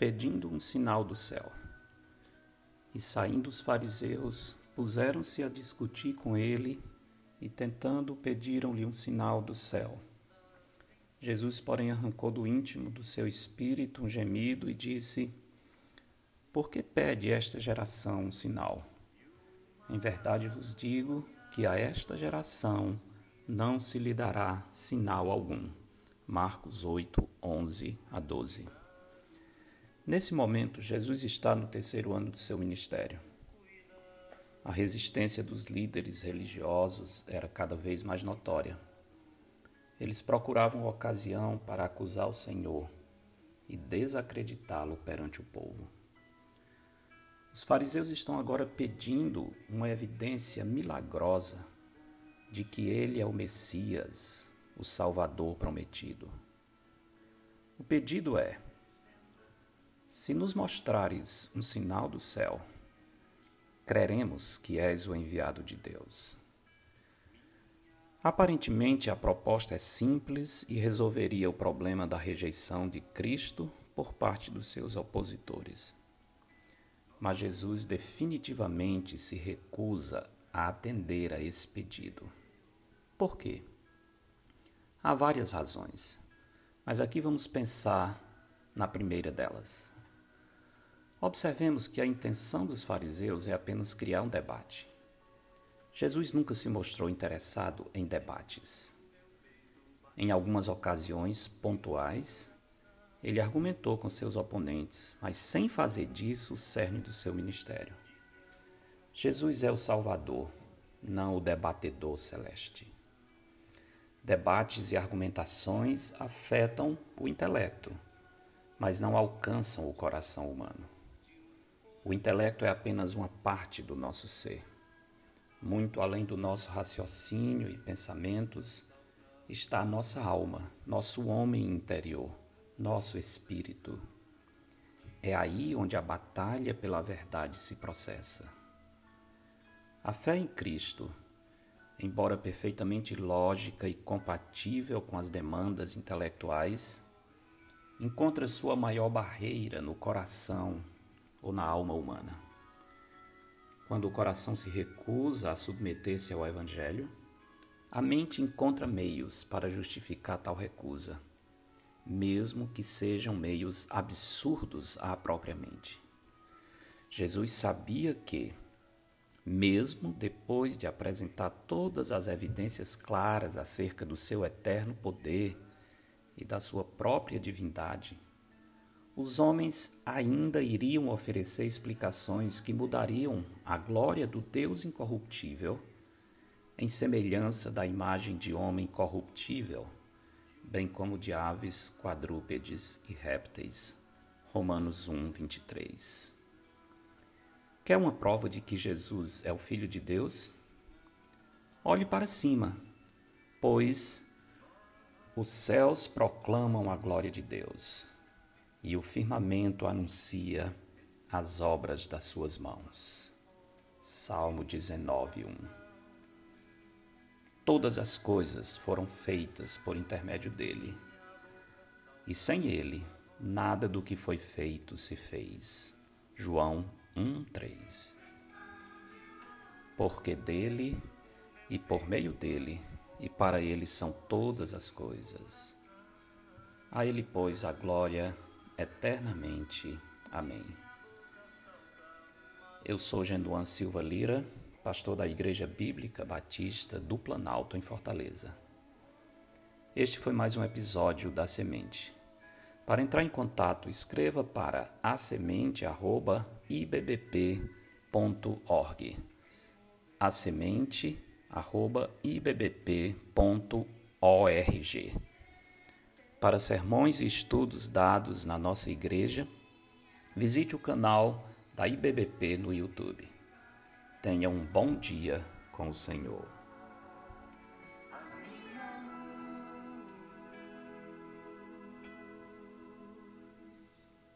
pedindo um sinal do céu. E saindo os fariseus, puseram-se a discutir com ele e, tentando, pediram-lhe um sinal do céu. Jesus, porém, arrancou do íntimo do seu espírito um gemido e disse: Por que pede esta geração um sinal? Em verdade vos digo que a esta geração não se lhe dará sinal algum. Marcos 8, 11 a 12. Nesse momento, Jesus está no terceiro ano do seu ministério. A resistência dos líderes religiosos era cada vez mais notória. Eles procuravam ocasião para acusar o Senhor e desacreditá-lo perante o povo. Os fariseus estão agora pedindo uma evidência milagrosa de que ele é o Messias, o Salvador prometido. O pedido é: se nos mostrares um sinal do céu, creremos que és o enviado de Deus. Aparentemente, a proposta é simples e resolveria o problema da rejeição de Cristo por parte dos seus opositores. Mas Jesus definitivamente se recusa a atender a esse pedido. Por quê? Há várias razões, mas aqui vamos pensar na primeira delas. Observemos que a intenção dos fariseus é apenas criar um debate. Jesus nunca se mostrou interessado em debates. Em algumas ocasiões pontuais, ele argumentou com seus oponentes, mas sem fazer disso o cerne do seu ministério. Jesus é o Salvador, não o debatedor celeste. Debates e argumentações afetam o intelecto, mas não alcançam o coração humano. O intelecto é apenas uma parte do nosso ser muito além do nosso raciocínio e pensamentos, está a nossa alma, nosso homem interior, nosso espírito. É aí onde a batalha pela verdade se processa. A fé em Cristo, embora perfeitamente lógica e compatível com as demandas intelectuais, encontra sua maior barreira no coração ou na alma humana. Quando o coração se recusa a submeter-se ao Evangelho, a mente encontra meios para justificar tal recusa, mesmo que sejam meios absurdos à própria mente. Jesus sabia que, mesmo depois de apresentar todas as evidências claras acerca do seu eterno poder e da sua própria divindade, os homens ainda iriam oferecer explicações que mudariam a glória do Deus incorruptível em semelhança da imagem de homem corruptível, bem como de aves, quadrúpedes e répteis. Romanos 1, 23. Quer uma prova de que Jesus é o Filho de Deus? Olhe para cima, pois os céus proclamam a glória de Deus e o firmamento anuncia as obras das suas mãos. Salmo 19, 1. Todas as coisas foram feitas por intermédio dele, e sem ele, nada do que foi feito se fez. João 1, 3. Porque dele e por meio dele e para ele são todas as coisas. A ele, pois, a glória eternamente. Amém. Eu sou Genduan Silva Lira, pastor da Igreja Bíblica Batista do Planalto, em Fortaleza. Este foi mais um episódio da Semente. Para entrar em contato, escreva para asemente.ibbp.org asemente.ibbp.org para sermões e estudos dados na nossa igreja, visite o canal da IBBP no YouTube. Tenha um bom dia com o Senhor.